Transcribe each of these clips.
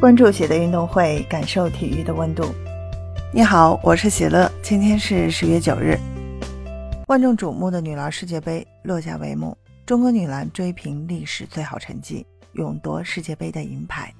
关注喜的运动会，感受体育的温度。你好，我是喜乐。今天是十月九日，万众瞩目的女篮世界杯落下帷幕，中国女篮追平历史最好成绩，勇夺世界杯的银牌。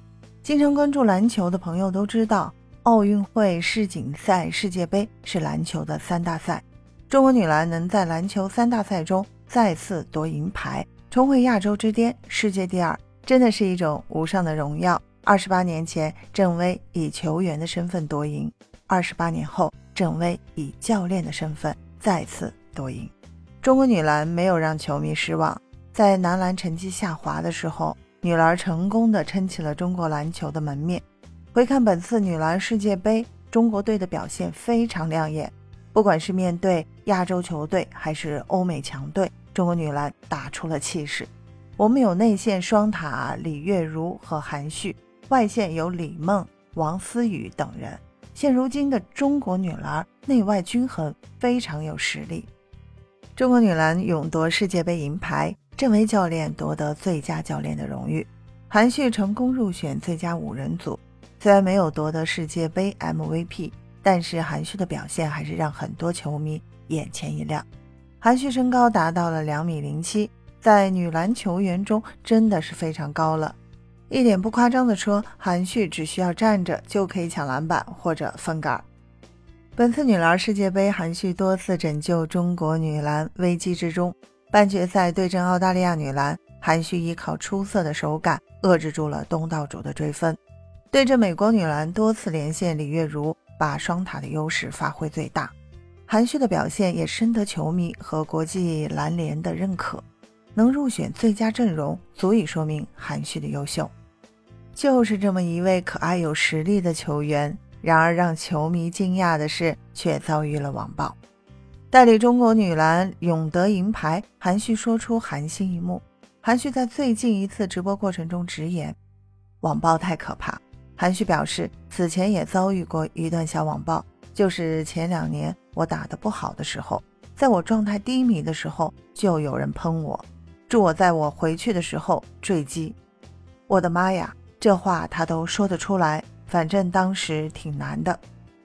经常关注篮球的朋友都知道，奥运会、世锦赛、世界杯是篮球的三大赛。中国女篮能在篮球三大赛中再次夺银牌，重回亚洲之巅、世界第二，真的是一种无上的荣耀。二十八年前，郑薇以球员的身份夺银；二十八年后，郑薇以教练的身份再次夺银。中国女篮没有让球迷失望，在男篮成绩下滑的时候，女篮成功的撑起了中国篮球的门面。回看本次女篮世界杯，中国队的表现非常亮眼，不管是面对亚洲球队还是欧美强队，中国女篮打出了气势。我们有内线双塔李月如和韩旭。外线有李梦、王思雨等人。现如今的中国女篮内外均衡，非常有实力。中国女篮勇夺世界杯银牌，郑薇教练夺得最佳教练的荣誉，韩旭成功入选最佳五人组。虽然没有夺得世界杯 MVP，但是韩旭的表现还是让很多球迷眼前一亮。韩旭身高达到了两米零七，在女篮球员中真的是非常高了。一点不夸张的说，韩旭只需要站着就可以抢篮板或者分杆。本次女篮世界杯，韩旭多次拯救中国女篮危机之中。半决赛对阵澳大利亚女篮，韩旭依靠出色的手感遏制住了东道主的追分。对阵美国女篮，多次连线李月如，把双塔的优势发挥最大。韩旭的表现也深得球迷和国际篮联的认可，能入选最佳阵容，足以说明韩旭的优秀。就是这么一位可爱有实力的球员，然而让球迷惊讶的是，却遭遇了网暴。代理中国女篮勇得银牌，韩旭说出寒心一幕。韩旭在最近一次直播过程中直言：“网暴太可怕。”韩旭表示，此前也遭遇过一段小网暴，就是前两年我打得不好的时候，在我状态低迷的时候，就有人喷我，祝我在我回去的时候坠机。我的妈呀！这话他都说得出来，反正当时挺难的。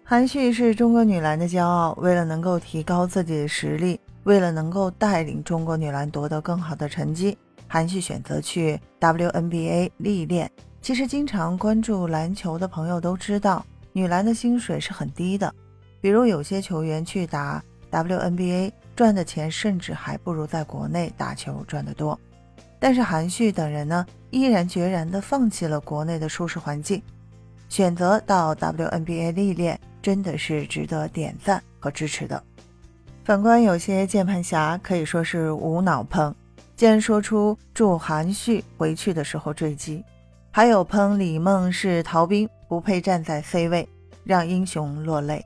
韩旭是中国女篮的骄傲，为了能够提高自己的实力，为了能够带领中国女篮夺得更好的成绩，韩旭选择去 WNBA 历练。其实，经常关注篮球的朋友都知道，女篮的薪水是很低的。比如有些球员去打 WNBA，赚的钱甚至还不如在国内打球赚得多。但是韩旭等人呢，毅然决然地放弃了国内的舒适环境，选择到 WNBA 历练，真的是值得点赞和支持的。反观有些键盘侠，可以说是无脑喷，竟然说出祝韩旭回去的时候坠机，还有喷李梦是逃兵，不配站在 C 位，让英雄落泪。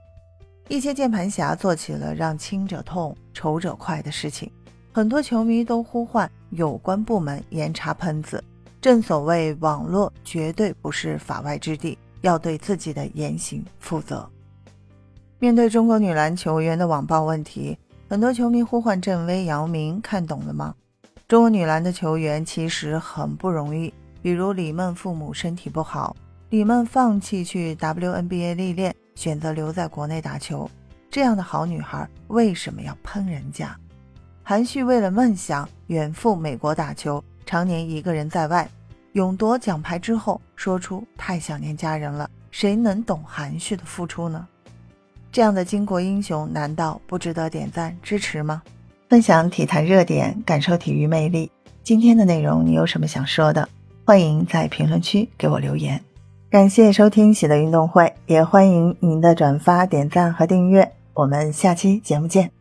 一些键盘侠做起了让亲者痛、仇者快的事情。很多球迷都呼唤有关部门严查喷子。正所谓，网络绝对不是法外之地，要对自己的言行负责。面对中国女篮球员的网暴问题，很多球迷呼唤郑薇、姚明，看懂了吗？中国女篮的球员其实很不容易，比如李梦父母身体不好，李梦放弃去 WNBA 历练，选择留在国内打球，这样的好女孩为什么要喷人家？韩旭为了梦想远赴美国打球，常年一个人在外，勇夺奖牌之后，说出太想念家人了。谁能懂韩旭的付出呢？这样的巾帼英雄，难道不值得点赞支持吗？分享体坛热点，感受体育魅力。今天的内容你有什么想说的？欢迎在评论区给我留言。感谢收听喜乐运动会，也欢迎您的转发、点赞和订阅。我们下期节目见。